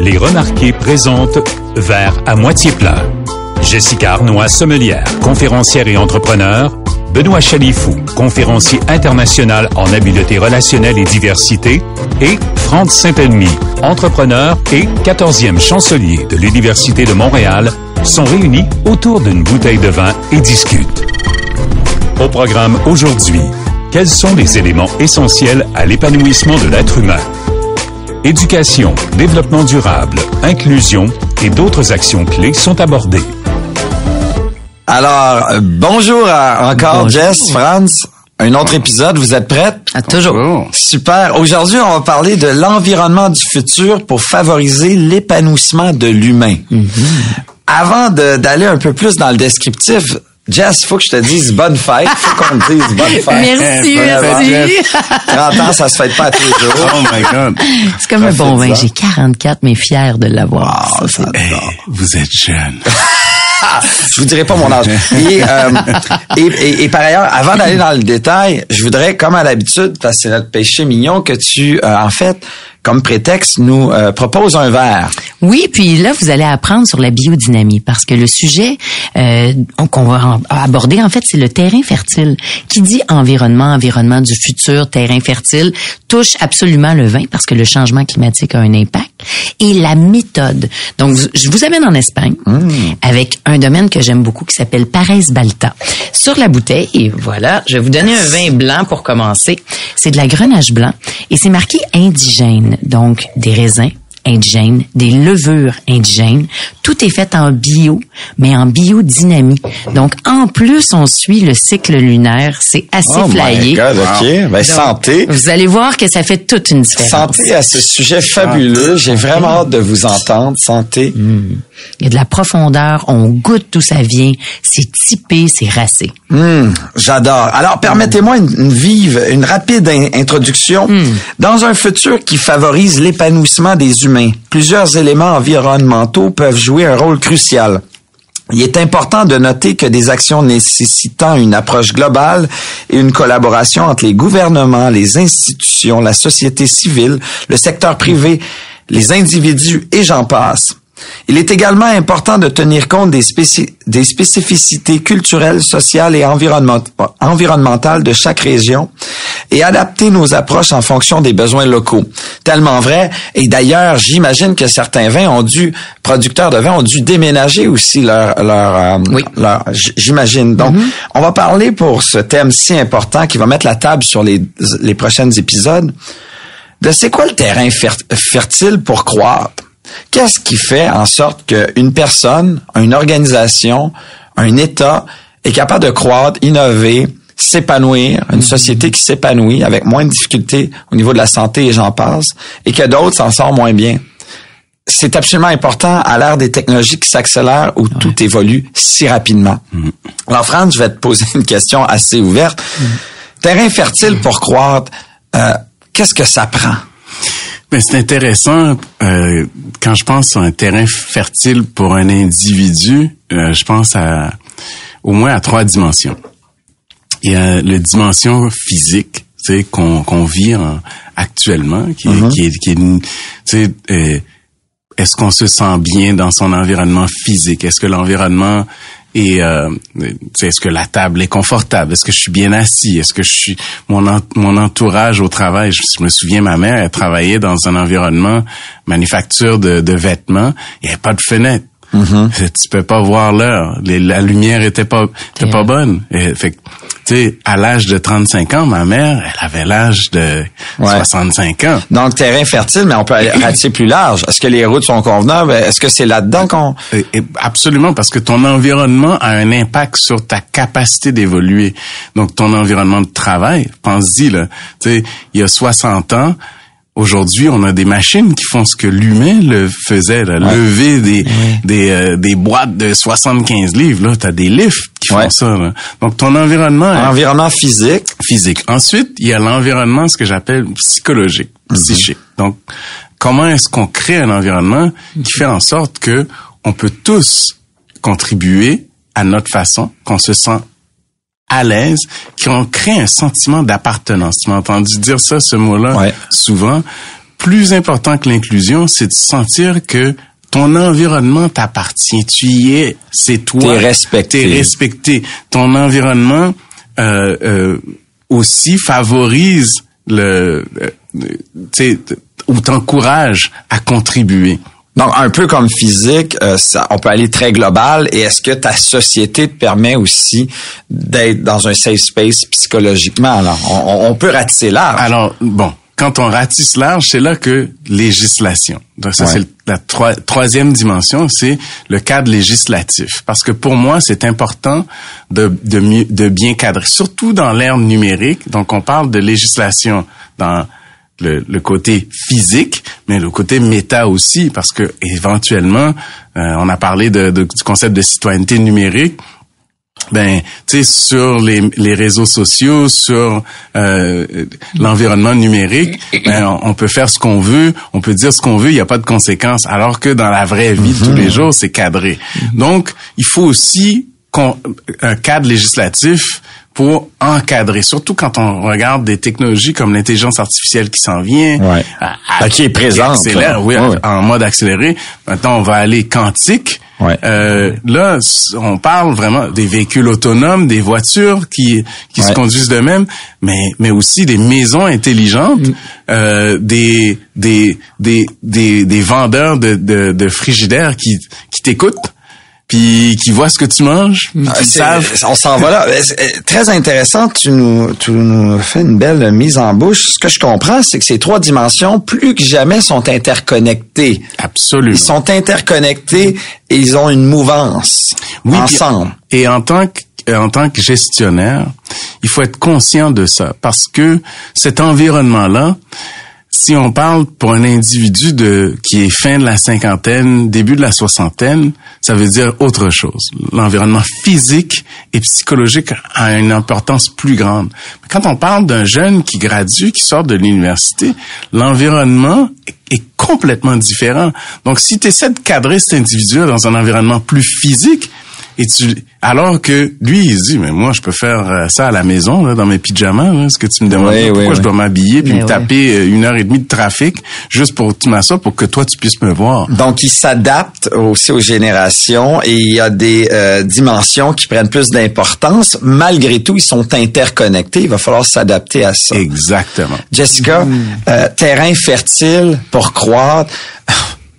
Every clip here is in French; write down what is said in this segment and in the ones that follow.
Les Remarqués présente Vers à moitié plein. Jessica Arnois, sommelière, conférencière et entrepreneur. Benoît Chalifou, conférencier international en habileté relationnelle et diversité. Et Franck Saint-Elmy, entrepreneur et 14e chancelier de l'Université de Montréal, sont réunis autour d'une bouteille de vin et discutent. Au programme aujourd'hui, quels sont les éléments essentiels à l'épanouissement de l'être humain? Éducation, développement durable, inclusion et d'autres actions clés sont abordées. Alors, euh, bonjour à- encore Jess, Franz. Un autre épisode, vous êtes prêtes? Ah, toujours. Super. Aujourd'hui, on va parler de l'environnement du futur pour favoriser l'épanouissement de l'humain. Avant de- d'aller un peu plus dans le descriptif, Jess, faut que je te dise bonne fête. Faut qu'on te dise bonne fête. Merci, merci. fête. 30 ans, ça se fête pas à tous les jours. Oh my God. C'est comme un bon fait vin. J'ai 44, mais fier de l'avoir. Ah, Ça, Hey, vous êtes jeune. Je vous dirai pas mon âge. Et, euh, et, et- et par ailleurs, avant d'aller dans le détail, je voudrais, comme à l'habitude, parce que c'est notre péché mignon, que tu, euh, en fait, comme prétexte, nous euh, proposes un verre. Oui, puis là, vous allez apprendre sur la biodynamie parce que le sujet euh, qu'on va aborder, en fait, c'est le terrain fertile. Qui dit environnement, environnement du futur, terrain fertile, touche absolument le vin parce que le changement climatique a un impact. Et la méthode. Donc, je vous amène en Espagne avec un domaine que j'aime beaucoup qui s'appelle Pares Balta. Sur la bouteille, et voilà, je vais vous donner un vin blanc pour commencer. C'est de la grenache blanc et c'est marqué indigène, donc des raisins indigènes, des levures indigènes. Tout est fait en bio, mais en biodynamie. Donc, en plus, on suit le cycle lunaire. C'est assez Oh my flyé. God, OK. Ben, Donc, santé. Vous allez voir que ça fait toute une différence. Santé à ce sujet fabuleux. J'ai vraiment hâte de vous entendre. Santé. Il y a de la profondeur, on goûte d'où ça vient. C'est typé, c'est racé. Hum, J'adore. Alors, permettez-moi une, une vive, une rapide in- introduction. Dans un futur qui favorise l'épanouissement des humains, plusieurs éléments environnementaux peuvent jouer un rôle crucial. Il est important de noter que des actions nécessitant une approche globale et une collaboration entre les gouvernements, les institutions, la société civile, le secteur privé, les individus et j'en passe. Il est également important de tenir compte des, spéci- des spécificités culturelles, sociales et environnement- environnementales de chaque région et adapter nos approches en fonction des besoins locaux. Tellement vrai. Et d'ailleurs, j'imagine que certains vins ont dû, producteurs de vins ont dû déménager aussi leur, leur, euh, Oui. leur- j'imagine. Donc, on va parler pour ce thème si important qui va mettre la table sur les, les prochains épisodes de c'est quoi le terrain fer- fertile pour croître? Qu'est-ce qui fait en sorte qu'une personne, une organisation, un État est capable de croître, innover, s'épanouir, une société qui s'épanouit avec moins de difficultés au niveau de la santé et j'en passe, et que d'autres s'en sortent moins bien? C'est absolument important à l'ère des technologies qui s'accélèrent où tout évolue si rapidement. Alors, Franz, je vais te poser une question assez ouverte. Terrain fertile pour croître, euh, qu'est-ce que ça prend? Mais c'est intéressant euh, quand je pense à un terrain fertile pour un individu, euh, je pense à au moins à trois dimensions. Il y a la dimension physique, tu sais, qu'on qu'on vit en- actuellement, qui, est- qui est, qui est, tu sais, euh, est-ce qu'on se sent bien dans son environnement physique? Est-ce que l'environnement est, euh, est-ce que la table est confortable? Est-ce que je suis bien assis? Est-ce que je suis mon mon entourage au travail? Je, je me souviens, ma mère, elle travaillait dans un environnement manufacture de, de vêtements. Il n'y avait pas de fenêtre. Tu peux pas voir l'heure. La lumière était pas était pas bonne. Et, fait que, tu sais, à l'âge de 35 ans, ma mère, elle avait l'âge de Ouais. 65 ans. Donc, terrain fertile, mais on peut aller plus large. Est-ce que les routes sont convenables? Est-ce que c'est là-dedans qu'on... Absolument, parce que ton environnement a un impact sur ta capacité d'évoluer. Donc, ton environnement de travail, pense-y, là, tu sais, il y a 60 ans, aujourd'hui, on a des machines qui font ce que l'humain le faisait, là, lever des, des, euh, des boîtes de 75 livres, là, t'as des lifts qui Ouais. font ça, là. Donc, ton environnement... Environnement physique. physique. Ensuite, il y a l'environnement, ce que j'appelle psychologique, psychique. Donc, comment est-ce qu'on crée un environnement qui fait en sorte que on peut tous contribuer à notre façon, qu'on se sent à l'aise, qu'on crée un sentiment d'appartenance. Tu m'as entendu dire ça, ce mot-là, Ouais. souvent. plus important que l'inclusion, c'est de sentir que ton environnement t'appartient. Tu y es, c'est toi. T'es respecté. T'es respecté. Ton environnement euh, euh, aussi favorise le, euh, ou t'encourage à contribuer. Donc, un peu comme physique, euh, ça, on peut aller très global. Et est-ce que ta société te permet aussi d'être dans un safe space psychologiquement? Alors, on, on peut ratisser large. Alors, bon, quand on ratisse large, c'est là que législation. Donc ça, c'est la troisième dimension, c'est le cadre législatif. Parce que pour moi, c'est important de, de, de bien cadrer, surtout dans l'ère numérique. Donc, on parle de législation dans le, le, côté physique, mais le côté méta aussi, parce que éventuellement, euh, on a parlé de, de, du concept de citoyenneté numérique. Ben, tu sais, sur les, les, réseaux sociaux, sur euh, l'environnement numérique, ben, on, peut faire ce qu'on veut, on peut dire ce qu'on veut, il n'y a pas de conséquences. Alors que dans la vraie vie de tous les mhm. jours, c'est cadré. Donc, il faut aussi un cadre législatif pour encadrer, surtout quand on regarde des technologies comme l'intelligence artificielle qui s'en vient, ouais. Ben, qui est présente, oui, en mode accéléré. Maintenant, on va aller quantique. Euh, là, on parle vraiment des véhicules autonomes, des voitures qui qui se conduisent d'eux-mêmes, mais mais aussi des maisons intelligentes, mm. euh, des, des des des des vendeurs de de, de frigidaires qui qui t'écoutent puis qui voient ce que tu manges, ah, savent. On s'en va là. Très intéressant, tu nous, tu nous fais une belle mise en bouche. Ce que je comprends, c'est que ces trois dimensions, plus que jamais, sont interconnectées. Absolument. Ils sont interconnectés et ils ont une mouvance ensemble. et en tant que en tant que gestionnaire, il faut être conscient de ça parce que cet environnement-là, si on parle pour un individu de qui est fin de la cinquantaine, début de la soixantaine, ça veut dire autre chose. L'environnement physique et psychologique a une importance plus grande. Mais quand on parle d'un jeune qui gradue, qui sort de l'université, l'environnement est complètement différent. Donc, si tu essaies de cadrer cet individu dans un environnement plus physique, et tu, alors que lui, il dit, mais moi, je peux faire euh, ça à la maison, là, dans mes pyjamas. Là, ce que tu me demandes, pourquoi je dois m'habiller puis me taper euh, une heure et demie de trafic juste pour tu m'assois pour que toi tu puisses me voir? Donc, il s'adapte aussi aux générations et il y a des euh, dimensions qui prennent plus d'importance. Malgré tout, ils sont interconnectés. Il va falloir s'adapter à ça. Exactement. Jessica, mm. terrain fertile pour croître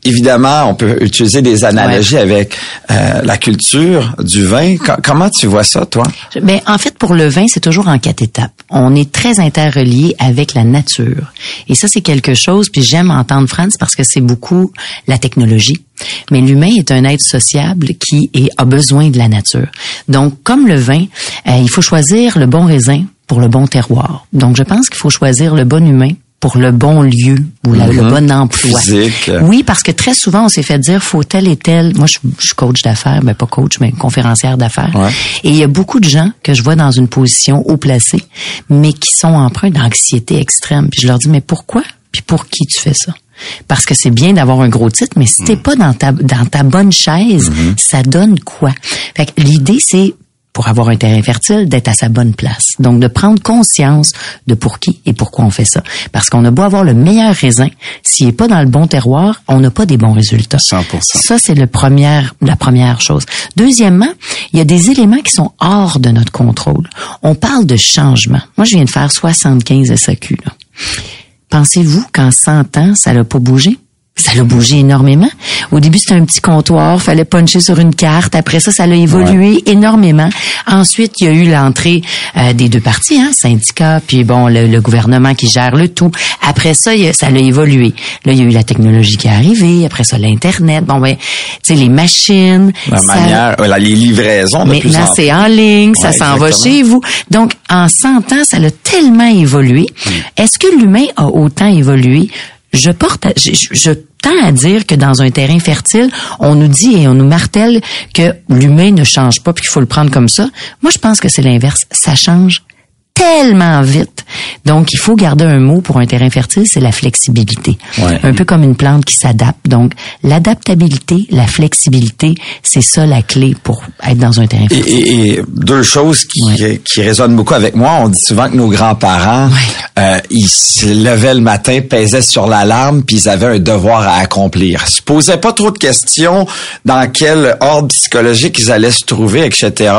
évidemment, on peut utiliser des analogies avec euh, la culture du vin. comment tu vois ça, toi? Ben, en fait, pour le vin, c'est toujours en quatre étapes. On est très interrelié avec la nature. Et ça, c'est quelque chose, puis j'aime entendre Franz parce que c'est beaucoup la technologie. Mais l'humain est un être sociable qui est, a besoin de la nature. Donc, comme le vin, euh, il faut choisir le bon raisin pour le bon terroir. Donc, je pense qu'il faut choisir le bon humain pour le bon lieu ou le mhm. bon emploi. Oui, parce que très souvent, on s'est fait dire, faut tel et tel. Moi, je, suis coach d'affaires, mais pas coach, mais conférencière d'affaires. Et il y a beaucoup de gens que je vois dans une position haut placée, mais qui sont empreints d'anxiété extrême. Puis je leur dis, mais pourquoi? Puis pour qui tu fais ça? Parce que c'est bien d'avoir un gros titre, mais si t'es mhm. pas dans ta dans ta bonne chaise, mhm. ça donne quoi? Fait l'idée, c'est pour avoir un terrain fertile, d'être à sa bonne place. Donc, de prendre conscience de pour qui et pourquoi on fait ça. Parce qu'on a beau avoir le meilleur raisin, s'il n'est pas dans le bon terroir, on n'a pas des bons résultats. 100%. Ça, c'est le premier, la première chose. Deuxièmement, il y a des éléments qui sont hors de notre contrôle. On parle de changement. Moi, je viens de faire 75 SAQ. Pensez-vous qu'en 100 ans, ça n'a pas bougé? Ça a bougé énormément. Au début, c'était un petit comptoir, fallait puncher sur une carte. Après ça, ça a évolué énormément. Ensuite, il y a eu l'entrée euh, des deux parties, hein, syndicats, puis bon, le, gouvernement qui gère le tout. Après ça, ça a évolué. Là, il y a eu la technologie qui est arrivée. Après ça, l'internet. Bon, ben, tu sais, les machines. La manière, euh, les livraisons. Maintenant, c'est en ligne, ça s'en va chez vous. Donc, en 100 ans, ça a tellement évolué. Est-ce que l'humain a autant évolué? Je porte, je, je tend à dire que dans un terrain fertile, on nous dit et on nous martèle que l'humain ne change pas puis qu'il faut le prendre comme ça. Moi, je pense que c'est l'inverse. Ça change tellement vite. Donc, il faut garder un mot pour un terrain fertile, c'est la flexibilité. Ouais. Un peu comme une plante qui s'adapte. Donc, l'adaptabilité, la flexibilité, c'est ça la clé pour être dans un terrain fertile. et- et deux choses qui, Ouais. qui résonnent beaucoup avec moi. On dit souvent que nos grands-parents, Ouais. euh, ils se levaient le matin, pesaient sur l'alarme, puis ils avaient un devoir à accomplir. Ils se posaient pas trop de questions dans quel ordre psychologique ils allaient se trouver, etc.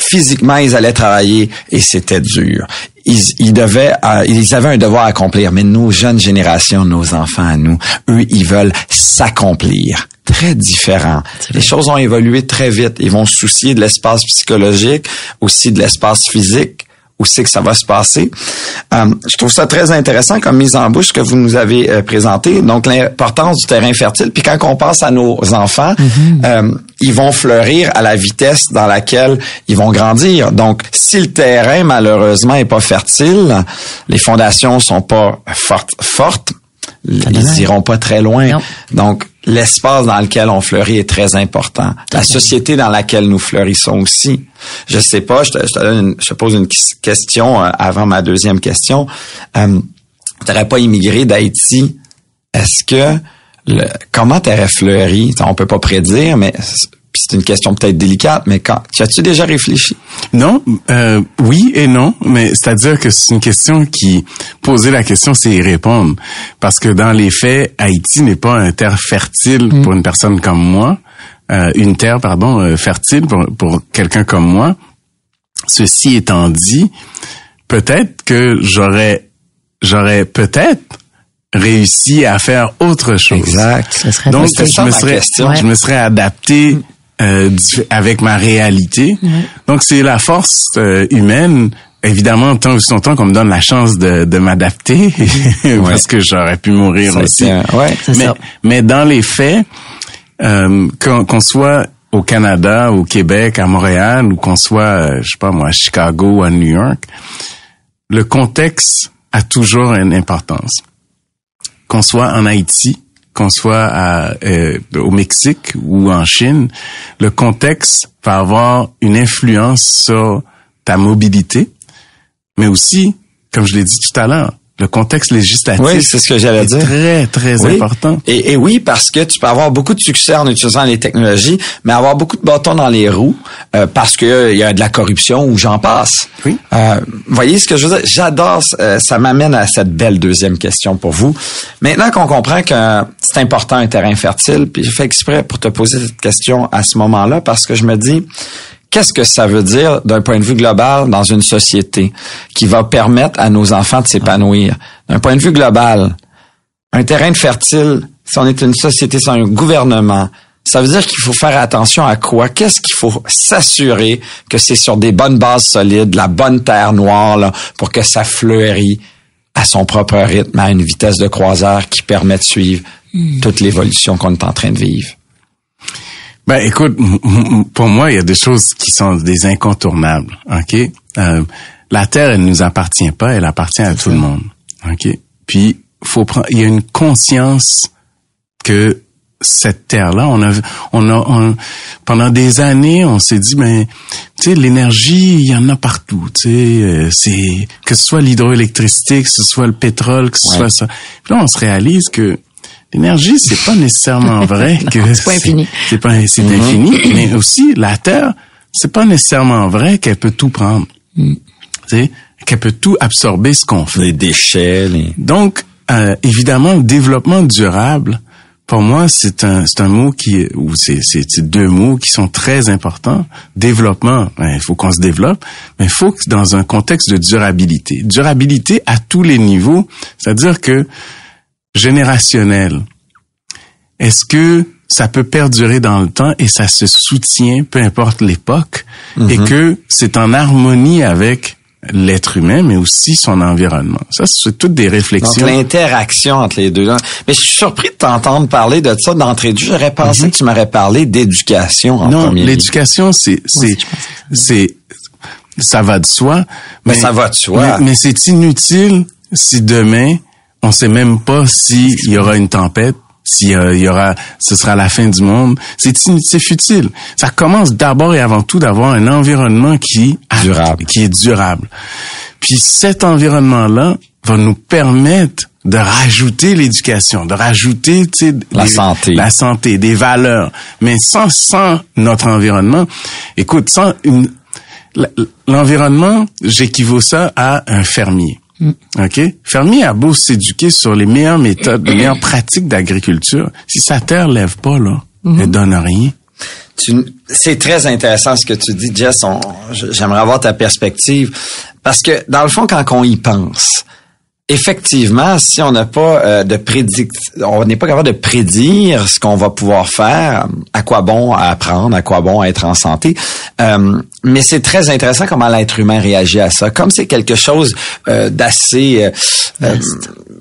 Physiquement, ils allaient travailler et c'était dur. Ils, ils devaient, euh, ils avaient un devoir à accomplir. Mais nos jeunes générations, nos enfants à nous, eux, ils veulent s'accomplir. Très différent. Les choses ont évolué très vite. Ils vont se soucier de l'espace psychologique, aussi de l'espace physique où c'est que ça va se passer. Euh, je trouve ça très intéressant comme mise en bouche que vous nous avez euh, présenté. Donc l'importance du terrain fertile. Puis quand on pense à nos enfants, euh, ils vont fleurir à la vitesse dans laquelle ils vont grandir. Donc si le terrain malheureusement est pas fertile, les fondations sont pas fortes, fortes, ils iront pas très loin. Non. Donc, l'espace dans lequel on fleurit est très important. La société dans laquelle nous fleurissons aussi. Je sais pas, je te, je te donne une- je te pose une ques- question euh, avant ma deuxième question. Euh, t'aurais pas immigré d'Haïti. Est-ce que le, comment t'aurais fleuri? On peut pas prédire, mais c'est une question peut-être délicate, mais quand, tu as-tu déjà réfléchi? Non, euh, oui et non, mais c'est-à-dire que c'est une question qui poser la question, c'est y répondre, parce que dans les faits, Haïti n'est pas un terre fertile pour une personne comme moi, euh, une terre pardon euh, fertile pour, pour quelqu'un comme moi. Ceci étant dit, peut-être que j'aurais j'aurais peut-être réussi à faire autre chose. Exact. Ce serait Donc, je me serais, je me serais adapté euh, avec ma réalité. Donc, c'est la force euh, humaine. Évidemment, tant aussi longtemps qu'on me donne la chance de, de m'adapter, parce que j'aurais pu mourir Ça aussi. ouais. Mais, ça. mais dans les faits, euh, qu'on qu'on soit au Canada, au Québec, à Montréal, ou qu'on soit, euh, je sais pas moi, à Chicago ou à New York, le contexte a toujours une importance. Qu'on soit en Haïti, qu'on soit à, euh, au Mexique ou en Chine, le contexte va avoir une influence sur ta mobilité, mais aussi, comme je l'ai dit tout à l'heure, le contexte législatif Oui, c'est ce que j'allais dire. très, très Oui. important. Et, et oui, parce que tu peux avoir beaucoup de succès en utilisant les technologies, mais avoir beaucoup de bâtons dans les roues euh, parce que euh, y a de la corruption ou j'en passe. Oui. Euh, voyez ce que je veux dire? J'adore, euh, ça m'amène à cette belle deuxième question pour vous. Maintenant qu'on comprend que c'est important un terrain fertile, puis j'ai fait exprès pour te poser cette question à ce moment-là parce que je me dis, Qu'est-ce que ça veut dire d'un point de vue global dans une société qui va permettre à nos enfants de s'épanouir? D'un point de vue global, un terrain de fertile, si on est une société, c'est un gouvernement, ça veut dire qu'il faut faire attention à quoi? Qu'est-ce qu'il faut s'assurer que c'est sur des bonnes bases solides, la bonne terre noire, là, pour que ça fleurit à son propre rythme, à une vitesse de croisière qui permet de suivre toute l'évolution qu'on est en train de vivre? Ben, écoute, pour moi, il y a des choses qui sont des incontournables. Ok, Euh, la terre, elle nous appartient pas, elle appartient à tout le monde. Ok, puis faut prendre, il y a une conscience que cette terre-là, on a, on a, on- pendant des années, on s'est dit, ben, tu sais, l'énergie, il y en a partout, tu sais, euh, c'est que ce soit l'hydroélectricité, que ce soit le pétrole, que ce Ouais. soit ça. Puis là, on se réalise que l'énergie, c'est pas nécessairement vrai que c'est pas infini. c'est pas c'est infini, mais aussi la Terre, c'est pas nécessairement vrai qu'elle peut tout prendre. Sais, qu'elle peut tout absorber ce qu'on fait. Les déchets, les... Donc, euh, évidemment, le développement durable, pour moi, c'est un c'est un mot qui ou c'est c'est c'est deux mots qui sont très importants. Développement, ben, il faut qu'on se développe, mais il faut que dans un contexte de durabilité. Durabilité à tous les niveaux, c'est-à-dire que générationnel. Est-ce que ça peut perdurer dans le temps et ça se soutient, peu importe l'époque, et que c'est en harmonie avec l'être humain, mais aussi son environnement? Ça, c'est toutes des Donc, réflexions. l'interaction entre les deux. Mais je suis surpris de t'entendre parler de ça d'entrée de jeu. J'aurais pensé que tu m'aurais parlé d'éducation en non, premier lieu. l'éducation, c'est, c'est, c'est, ça va de soi. Mais ça va de soi. Mais, mais c'est inutile si demain, on sait même pas s'il y aura une tempête, s'il il y aura, ce sera la fin du monde. C'est c'est futile. Ça commence d'abord et avant tout d'avoir un environnement qui, Durable. qui est durable. Puis cet environnement-là va nous permettre de rajouter l'éducation, de rajouter la santé, la santé, des valeurs. Mais sans sans notre environnement, écoute, sans une l'environnement, j'équivaut ça à un fermier. Mm. OK? Fermier a beau s'éduquer sur les meilleures méthodes, les meilleures pratiques d'agriculture. Si sa terre lève pas, là, mm-hmm. elle donne rien. C'est très intéressant ce que tu dis, Jess. J'aimerais avoir ta perspective. Parce que, dans le fond, quand on y pense, effectivement, si on n'a pas euh, de prédict, on n'est pas capable de prédire ce qu'on va pouvoir faire, à quoi bon apprendre, à quoi bon être en santé. Euh, mais c'est très intéressant comment l'être humain réagit à ça. Comme c'est quelque chose euh, d'assez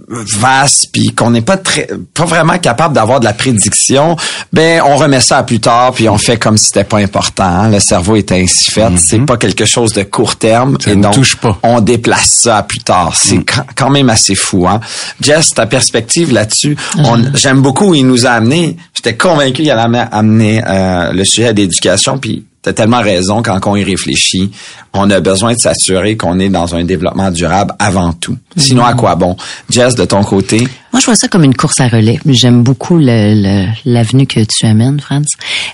vaste, puis qu'on n'est pas très, pas vraiment capable d'avoir de la prédiction, ben on remet ça à plus tard, puis on fait comme si c'était pas important. Le cerveau est ainsi fait. Mm-hmm. C'est pas quelque chose de court terme. et donc, touche pas. on déplace ça à plus tard. C'est mm. quand même assez fou. Hein? Jess, ta perspective là-dessus, j'aime beaucoup où il nous a amené. J'étais convaincu qu'il allait amener euh, le sujet d'éducation, puis T'as tellement raison quand on y réfléchit. On a besoin de s'assurer qu'on est dans un développement durable avant tout. Sinon, à quoi bon? Jess, de ton côté? Moi, je vois ça comme une course à relais. J'aime beaucoup l'avenue que tu amènes, Franz.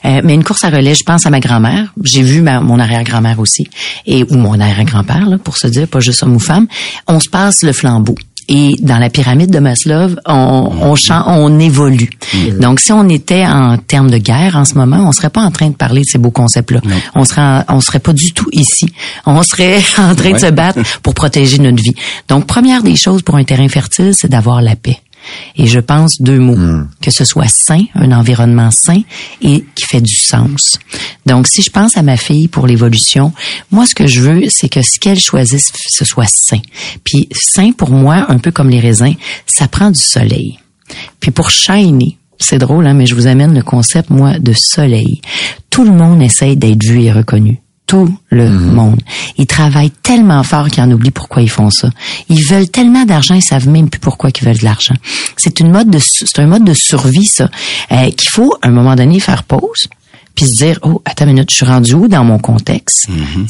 Euh, mais une course à relais, je pense à ma grand-mère. J'ai vu ma, mon arrière-grand-mère aussi, et ou mon arrière-grand-père, pour se dire, pas juste homme ou femme. On se passe le flambeau. Et dans la pyramide de Maslow, on, on, on évolue. Mm-hmm. Donc, si on était en termes de guerre en ce moment, on serait pas en train de parler de ces beaux concepts-là. On serait, on serait pas du tout ici. On serait en train de se battre pour protéger notre vie. Donc, première des choses pour un terrain fertile, c'est d'avoir la paix. Et je pense deux mots, hmm. que ce soit sain, un environnement sain et qui fait du sens. Donc, si je pense à ma fille pour l'évolution, moi, ce que je veux, c'est que ce qu'elle choisisse, ce soit sain. Puis, sain pour moi, un peu comme les raisins, ça prend du soleil. Puis pour shiner, c'est drôle, hein, mais je vous amène le concept, moi, de soleil. Tout le monde essaye d'être vu et reconnu tout le mhm. monde. Ils travaillent tellement fort qu'ils en oublient pourquoi ils font ça. Ils veulent tellement d'argent, ils savent même plus pourquoi ils veulent de l'argent. C'est une mode de, c'est un mode de survie ça, euh, qu'il faut à un moment donné faire pause puis se dire oh attends une minute je suis rendu où dans mon contexte? Mm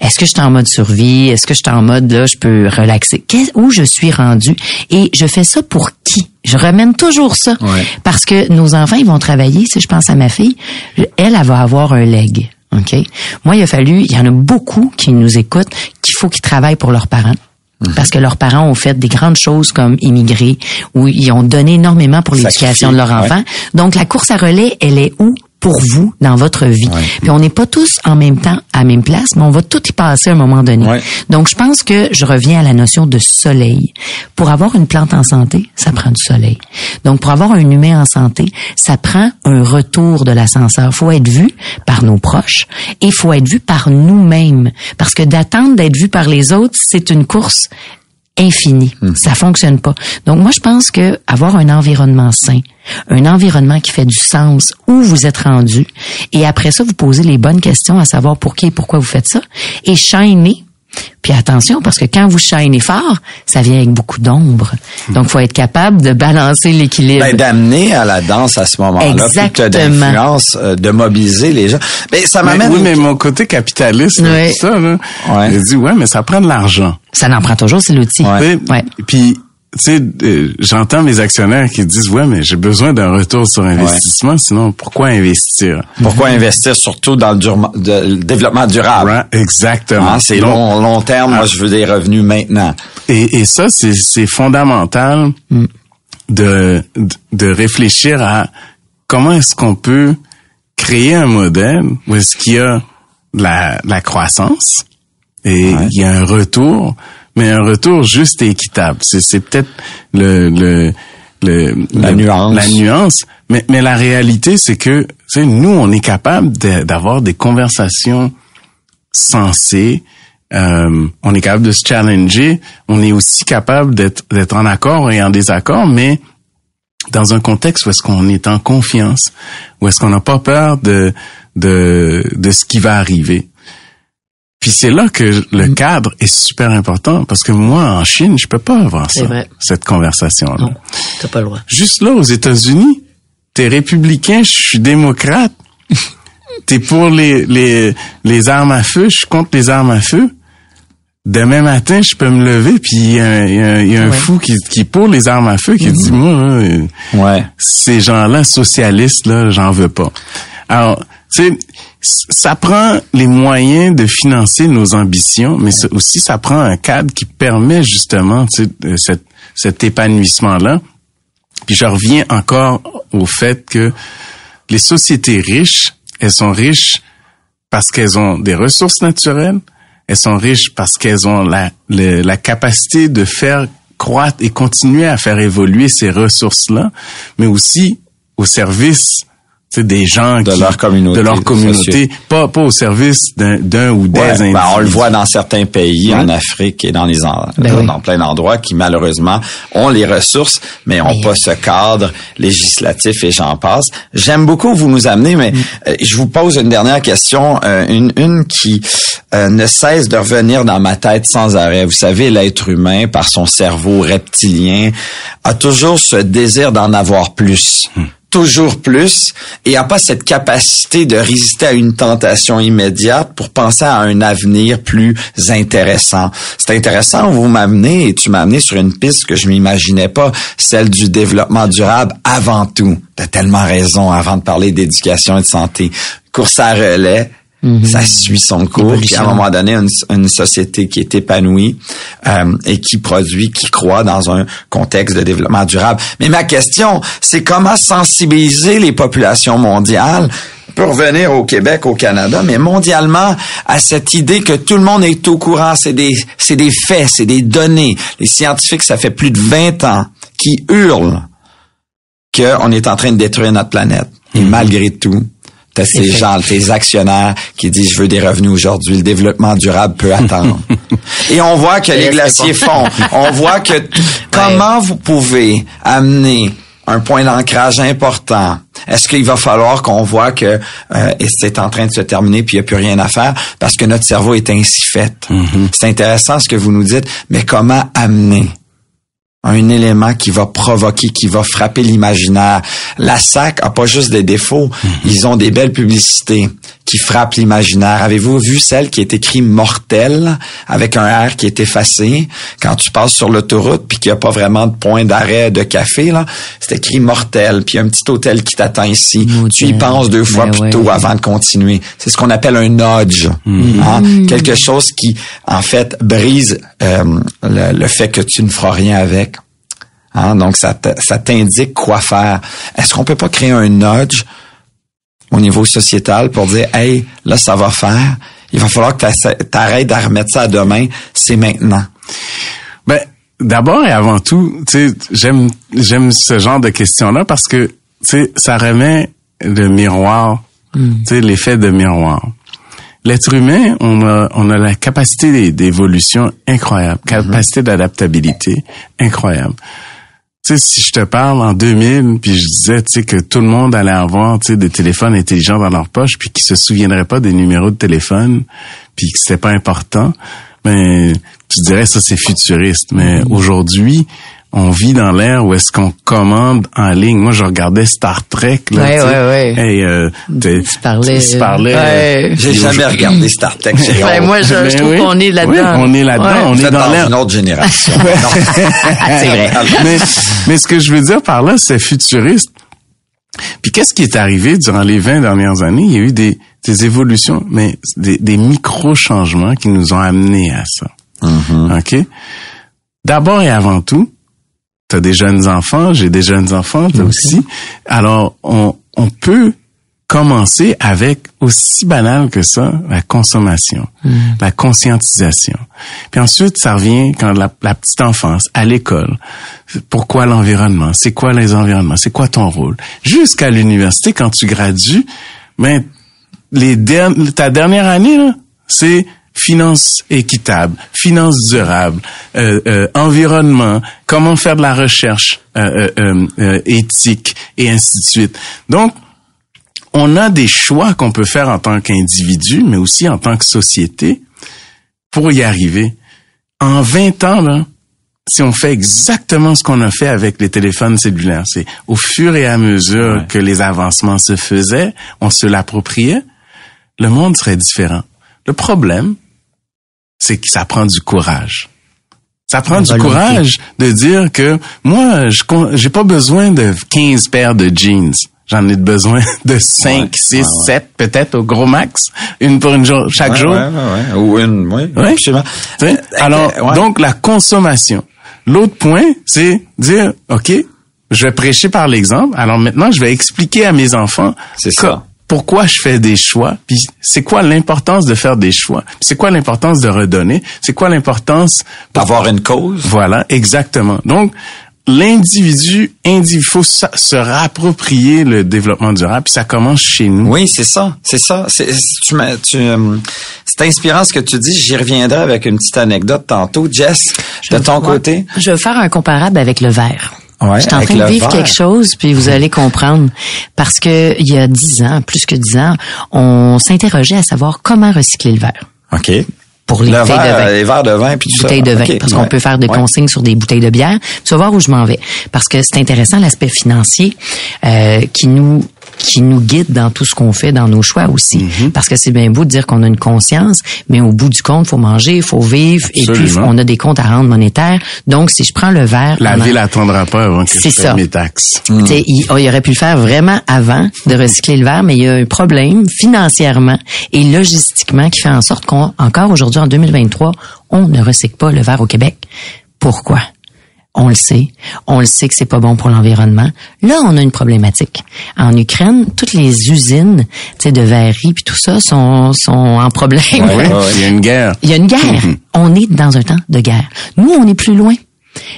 est-ce que je suis en mode survie? Est-ce que je suis en mode là je peux relaxer? Où je suis rendu? Et je fais ça pour qui? Je remène toujours ça. Parce que nos enfants ils vont travailler. Si je pense à ma fille elle elle va avoir un leg OK? Moi, il a fallu, il y en a beaucoup qui nous écoutent, qu'il faut qu'ils travaillent pour leurs parents. Mhm. Parce que leurs parents ont fait des grandes choses comme immigrer, où ils ont donné énormément pour l'éducation de leurs enfants. Donc, la course à relais, elle est où? Pour vous dans votre vie. Puis on n'est pas tous en même temps à même place, mais on va tout y passer à un moment donné. Donc je pense que je reviens à la notion de soleil. Pour avoir une plante en santé, ça prend du soleil. Donc pour avoir un humain en santé, ça prend un retour de l'ascenseur. Faut être vu par nos proches et faut être vu par nous-mêmes parce que d'attendre d'être vu par les autres, c'est une course infini. Hmm. Ça fonctionne pas. Donc moi je pense que avoir un environnement sain, un environnement qui fait du sens où vous êtes rendu et après ça vous posez les bonnes questions à savoir pour qui et pourquoi vous faites ça et shiner puis attention, parce que quand vous shinez fort, ça vient avec beaucoup d'ombre. Donc, faut être capable de balancer l'équilibre. Ben, d'amener à la danse à ce moment-là, Exactement. d'influence, euh, de mobiliser les gens. Mais ça m'amène. Oui, mais mon côté capitaliste, ça, là, ouais. dit ouais, mais ça prend de l'argent. Ça n'en prend toujours, c'est l'outil. Ouais. Puis tu sais, euh, j'entends mes actionnaires qui disent ouais, mais j'ai besoin d'un retour sur investissement, sinon pourquoi investir? Pourquoi investir surtout dans le, développement durable? Exactement. Ah, c'est long, long terme. moi, ah. je veux des revenus maintenant. Et, et ça, c'est fondamental mm. de, de réfléchir à comment est-ce qu'on peut créer un modèle où est-ce qu'il y a la, la croissance et il y a un retour mais un retour juste et équitable. C'est peut-être le, le, le, la nuance. La nuance. Mais, mais la réalité, c'est que nous, on est capable d'avoir des conversations sensées. Euh, on est capable de se challenger. On est aussi capable d'être d'être en accord et en désaccord, mais dans un contexte où est-ce qu'on est en confiance, où est-ce qu'on n'a pas peur de, de de ce qui va arriver. Puis c'est là que le mm. cadre est super important parce que moi en Chine, je peux pas avoir ça, cette conversation là. Non, t'as pas le droit. Juste là aux États-Unis, t'es républicain, je suis démocrate. t'es pour les les les armes à feu, je suis contre les armes à feu. demain matin, je peux me lever, puis il y a, un- y a y a un Ouais. fou qui, qui pour les armes à feu, qui dit, moi, euh, Ouais. ces gens-là, socialistes, là, j'en veux pas. Alors, sais, ça prend les moyens de financer nos ambitions, mais aussi ça prend un cadre qui permet justement euh, cet, cet épanouissement-là. Puis je reviens encore au fait que les sociétés riches, elles sont riches parce qu'elles ont des ressources naturelles, elles sont riches parce qu'elles ont la, la capacité de faire croître et continuer à faire évoluer ces ressources-là, mais aussi au service des gens De qui- leur communauté, de leur communauté, pas pas au service d'un ou des Ouais, individus. ben, on le voit dans certains pays, Ouais. en Afrique et dans les en- Ben dans, oui. dans plein d'endroits qui malheureusement ont les ressources, mais ont pas ce cadre législatif et j'en passe. J'aime beaucoup où vous nous amenez, mais euh, je vous pose une dernière question, euh, une, une qui euh, ne cesse de revenir dans ma tête sans arrêt. Vous savez, l'être humain, par son cerveau reptilien, a toujours ce désir d'en avoir plus toujours plus et a pas cette capacité de résister à une tentation immédiate pour penser à un avenir plus intéressant. C'est intéressant, vous m'amenez et tu m'as amené sur une piste que je m'imaginais pas, celle du développement durable avant tout. T'as tellement raison avant de parler d'éducation et de santé. Course à relais, ça suit son cours. Puis à un moment donné, une, une société qui est épanouie euh, et qui produit, qui croit dans un contexte de développement durable. Mais ma question, c'est comment sensibiliser les populations mondiales on peut revenir au Québec, au Canada, mais mondialement, à cette idée que tout le monde est au courant, c'est des, c'est des faits, c'est des données. Les scientifiques, ça fait plus de 20 ans, qui hurlent qu'on est en train de détruire notre planète. Et malgré tout, t'as ces gens, tes actionnaires qui disent je veux des revenus aujourd'hui, le développement durable peut attendre. Et on voit que les c'est glaciers font. On voit que comment vous pouvez amener un point d'ancrage important? Est-ce qu'il va falloir qu'on voit que euh, c'est en train de se terminer puis il n'y a plus rien à faire parce que notre cerveau est ainsi fait. C'est intéressant ce que vous nous dites, mais comment amener un élément qui va provoquer, qui va frapper l'imaginaire. La SAC a pas juste des défauts, ils ont des belles publicités qui frappent l'imaginaire. Avez-vous vu celle qui est écrite mortel avec un R qui est effacé? Quand tu passes sur l'autoroute puis qu'il n'y a pas vraiment de point d'arrêt de café là, c'est écrit mortel puis il y a un petit hôtel qui t'attend ici. Motel. Tu y penses deux fois Ben plus ouais. tôt avant de continuer. C'est ce qu'on appelle un nudge, hein? quelque chose qui en fait brise euh, le, le fait que tu ne feras rien avec. Hein, donc, ça t'indique quoi faire. Est-ce qu'on peut pas créer un nudge au niveau sociétal pour dire, hey, là, ça va faire. Il va falloir que tu t'arrêtes de remettre ça à demain. C'est maintenant. Ben, d'abord et avant tout, tu sais, j'aime j'aime ce genre de questions-là parce que tu sais, ça remet le miroir, tu sais, l'effet de miroir. L'être humain, on a on a la capacité d'é- d'évolution incroyable, capacité d'adaptabilité incroyable. Tu sais, si je te parle en 2000, puis je disais, tu sais, que tout le monde allait avoir, tu sais, des téléphones intelligents dans leur poche, puis qu'ils se souviendraient pas des numéros de téléphone, puis que c'était pas important, mais tu dirais ça c'est futuriste. Mais aujourd'hui, on vit dans l'ère où est-ce qu'on commande en ligne. Moi, je regardais Star Trek. Là, Ouais, tu sais. ouais, ouais. Hey, euh, Tu parlais. tu parlais. Ouais. J'ai jamais regardé Star Trek. Ben, moi, je, je Ben trouve oui. qu'on est là-dedans. Oui, on est là-dedans. Ouais. On est êtes dans dans une autre génération. Non. C'est vrai. mais, mais ce que je veux dire par là, c'est futuriste. Puis qu'est-ce qui est arrivé durant les 20 dernières années? Il y a eu des, des évolutions, mais des, des micro-changements qui nous ont amenés à ça. OK? D'abord et avant tout, tu as des jeunes enfants, j'ai des jeunes enfants, toi aussi. Alors, on, on peut commencer avec aussi banal que ça, la consommation, la conscientisation. Puis ensuite, ça revient quand la, la petite enfance, à l'école. Pourquoi l'environnement? C'est quoi les environnements? C'est quoi ton rôle? Jusqu'à l'université, quand tu gradues, ben, les derni- ta dernière année, c'est finance équitable, finance durable, euh, euh, environnement, comment faire de la recherche euh, euh, euh, euh, éthique et ainsi de suite. Donc, on a des choix qu'on peut faire en tant qu'individu, mais aussi en tant que société pour y arriver. En 20 ans, là, si on fait exactement ce qu'on a fait avec les téléphones cellulaires, c'est au fur et à mesure Ouais. que les avancements se faisaient, on se l'appropriait, le monde serait différent. Le problème, c'est que ça prend du courage. Ça prend du courage de dire que moi, je j'ai pas besoin de 15 paires de jeans. J'en ai besoin de 5, 6, 7 peut-être au gros max, une pour une jour, chaque Ouais, jour. ouais, ouais, ouais. Ou une, oui, Ouais. sais, Euh, Alors, euh, ouais. donc la consommation. L'autre point, c'est dire, OK, je vais prêcher par l'exemple. Alors maintenant, je vais expliquer à mes enfants C'est ça. Pourquoi je fais des choix, puis c'est quoi l'importance de faire des choix, c'est quoi l'importance de redonner, c'est quoi l'importance D'avoir une cause? voilà, exactement. Donc, l'individu, il faut sa- se réapproprier le développement durable, puis ça commence chez nous. Oui, c'est ça, c'est ça. C'est c'est- tu m'as- tu, euh, c'est inspirant ce que tu dis. J'y reviendrai avec une petite anecdote tantôt. Jess, de ton côté? Je vais faire un comparable avec le verre. Ouais, je suis en train de vivre verre. quelque chose, puis vous allez comprendre. Parce que il y a dix ans, plus que dix ans, on s'interrogeait à savoir comment recycler le verre. OK. Pour les Le bouteilles verre, de vin. les verres de vin puis bouteilles de vin, parce qu'on ouais, peut faire des ouais. consignes sur des bouteilles de bière. Tu vas voir où je m'en vais, parce que c'est intéressant l'aspect financier euh, qui nous qui nous guide dans tout ce qu'on fait, dans nos choix aussi. Mm-hmm. Parce que c'est bien beau de dire qu'on a une conscience, mais au bout du compte, faut manger, faut vivre, et puis on a des comptes à rendre monétaires. Donc, si je prends le verre, La ville attendra pas avant que je paye ça. mes taxes. il, oh, il aurait pu le faire vraiment avant de recycler le verre, mais il y a un problème financièrement et logistiquement qui fait en sorte qu'on, encore aujourd'hui en 2023, on ne recycle pas le verre au Québec. Pourquoi? On le sait. On le sait que c'est pas bon pour l'environnement. Là, on a une problématique. En Ukraine, toutes les usines, tu sais, de verrerie puis tout ça sont, sont en problème. Ouais, ouais. Il y a une guerre. Il y a une guerre. Mm-hmm. On est dans un temps de guerre. Nous, on est plus loin.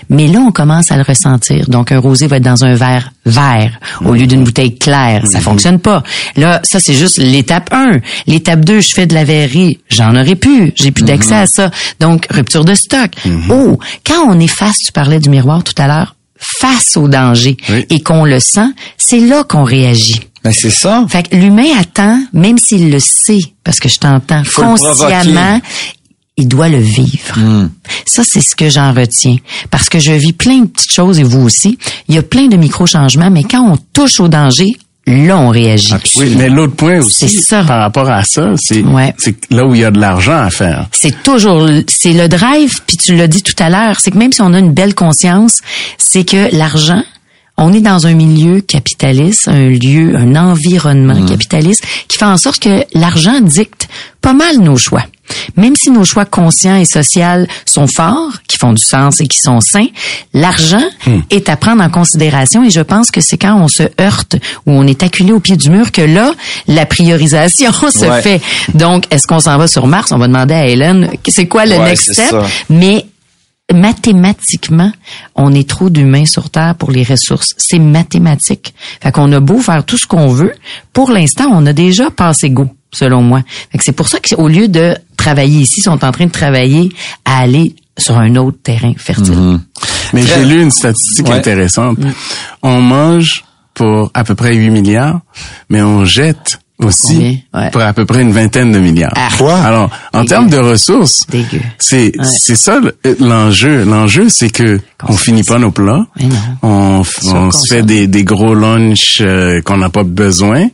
Mais là, on commence à le ressentir. Donc, un rosé va être dans un verre vert au lieu d'une bouteille claire. Ça fonctionne pas. Là, ça, c'est juste l'étape 1. L'étape 2, je fais de la verrerie. J'en aurais pu. J'ai plus d'accès Mm-hmm. à ça. Donc, rupture de stock. Oh, quand on est face, tu parlais du miroir tout à l'heure, face au danger Oui. et qu'on le sent, c'est là qu'on réagit. Ben, c'est ça. Fait que l'humain attend, même s'il le sait, parce que je t'entends consciemment, il doit le vivre. Hmm. Ça, c'est ce que j'en retiens. Parce que je vis plein de petites choses, et vous aussi. Il y a plein de micro-changements, mais quand on touche au danger, là, on réagit. Oui, mais l'autre point aussi, ça. par rapport à ça, c'est Ouais. là où il y a de l'argent à faire. C'est toujours, c'est le drive, puis tu l'as dit tout à l'heure, c'est que même si on a une belle conscience, c'est que l'argent, on est dans un milieu capitaliste, un lieu, un environnement capitaliste qui fait en sorte que l'argent dicte pas mal nos choix. Même si nos choix conscients et sociaux sont forts, qui font du sens et qui sont sains, l'argent est à prendre en considération et je pense que c'est quand on se heurte ou on est acculé au pied du mur que là, la priorisation se Ouais. fait. Donc, est-ce qu'on s'en va sur Mars? On va demander à Hélène, c'est quoi le Ouais, next step? ça. Mais mathématiquement, on est trop d'humains sur Terre pour les ressources. C'est mathématique. Fait qu'on a beau faire tout ce qu'on veut. Pour l'instant, on a déjà passé go, selon moi. Fait que c'est pour ça qu'au lieu de travailler ici, ils sont en train de travailler à aller sur un autre terrain fertile. Mais Très- j'ai lu une statistique Ouais. intéressante. On mange pour à peu près 8 milliards, mais on jette aussi? Ouais. pour à peu près une vingtaine de milliards. Ah. Quoi? Alors, en Dégueu. termes de ressources, c'est Ouais. c'est ça le- l'enjeu. L'enjeu, c'est que on finit pas nos plats. Mais non. On, on se fait des, des gros lunchs euh, qu'on n'a pas besoin.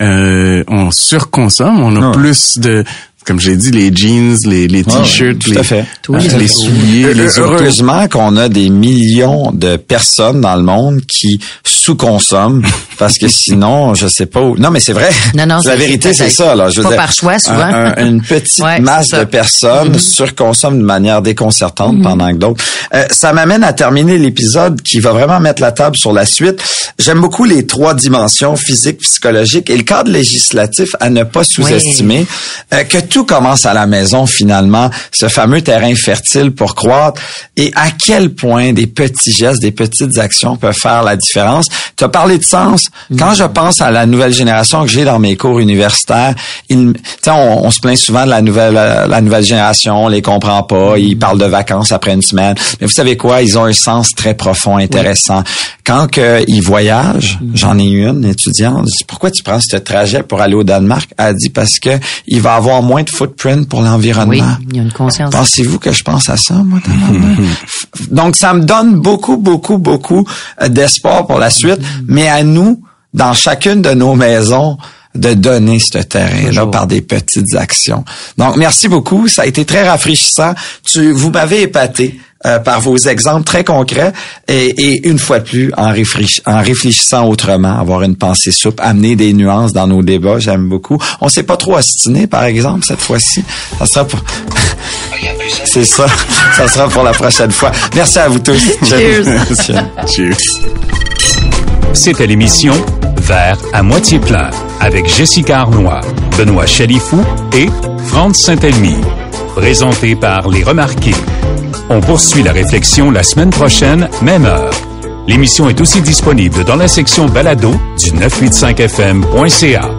Euh, on surconsomme. On a Ouais. plus de, comme j'ai dit, les jeans, les, les t-shirts, tout les, à fait. Tout euh, à fait. les souliers, les. Heureusement qu'on a des millions de personnes dans le monde qui sous-consomment parce que sinon, je sais pas où. Non, mais c'est vrai. Non, non, la vérité, c'est- ça. Là. Je veux pas dire, par choix, souvent. un- un- une petite Ouais, masse. Mm-hmm. de personnes surconsomment de manière déconcertante pendant que d'autres. Euh, ça m'amène à terminer l'épisode qui va vraiment mettre la table sur la suite. J'aime beaucoup les trois dimensions physique, psychologique et le cadre législatif à ne pas sous-estimer. Euh, que tout commence à la maison finalement, ce fameux terrain fertile pour croître et à quel point des petits gestes, des petites actions peuvent faire la différence. Tu as parlé de sens. Quand je pense à la nouvelle génération que j'ai dans mes cours universitaires, on, on se plaint souvent de la nouvelle euh, la nouvelle génération, on les comprend pas, ils parlent de vacances après une semaine. Mais vous savez quoi, ils ont un sens très profond, intéressant. Quand que ils voyagent, j'en ai une étudiante, je dis, pourquoi tu prends ce trajet pour aller au Danemark? Elle dit parce que il va avoir moins de footprint pour l'environnement. Oui, il y a une conscience. Pensez-vous que je pense à ça, moi? Donc, ça me donne beaucoup, beaucoup, beaucoup euh, d'espoir pour la suite. Mais à nous, dans chacune de nos maisons, de donner ce terrain-là par des petites actions. Donc, merci beaucoup. Ça a été très rafraîchissant. Tu, vous m'avez épaté. Euh, par vos exemples très concrets et, une fois de plus en, en réfléchissant autrement, avoir une pensée souple, amener des nuances dans nos débats, j'aime beaucoup. On s'est pas trop ostiné, par exemple, cette fois-ci. Ça sera pour... C'est ça. Ça sera pour la prochaine fois. Merci à vous tous. Cheers. Cheers. C'était l'émission Vert à moitié plein avec Jessica Arnois, Benoît Chalifou et Franz Saint-Elmy. Présenté par Les Remarqués. On poursuit la réflexion la semaine prochaine, même heure. L'émission est aussi disponible dans la section balado du 985fm.ca.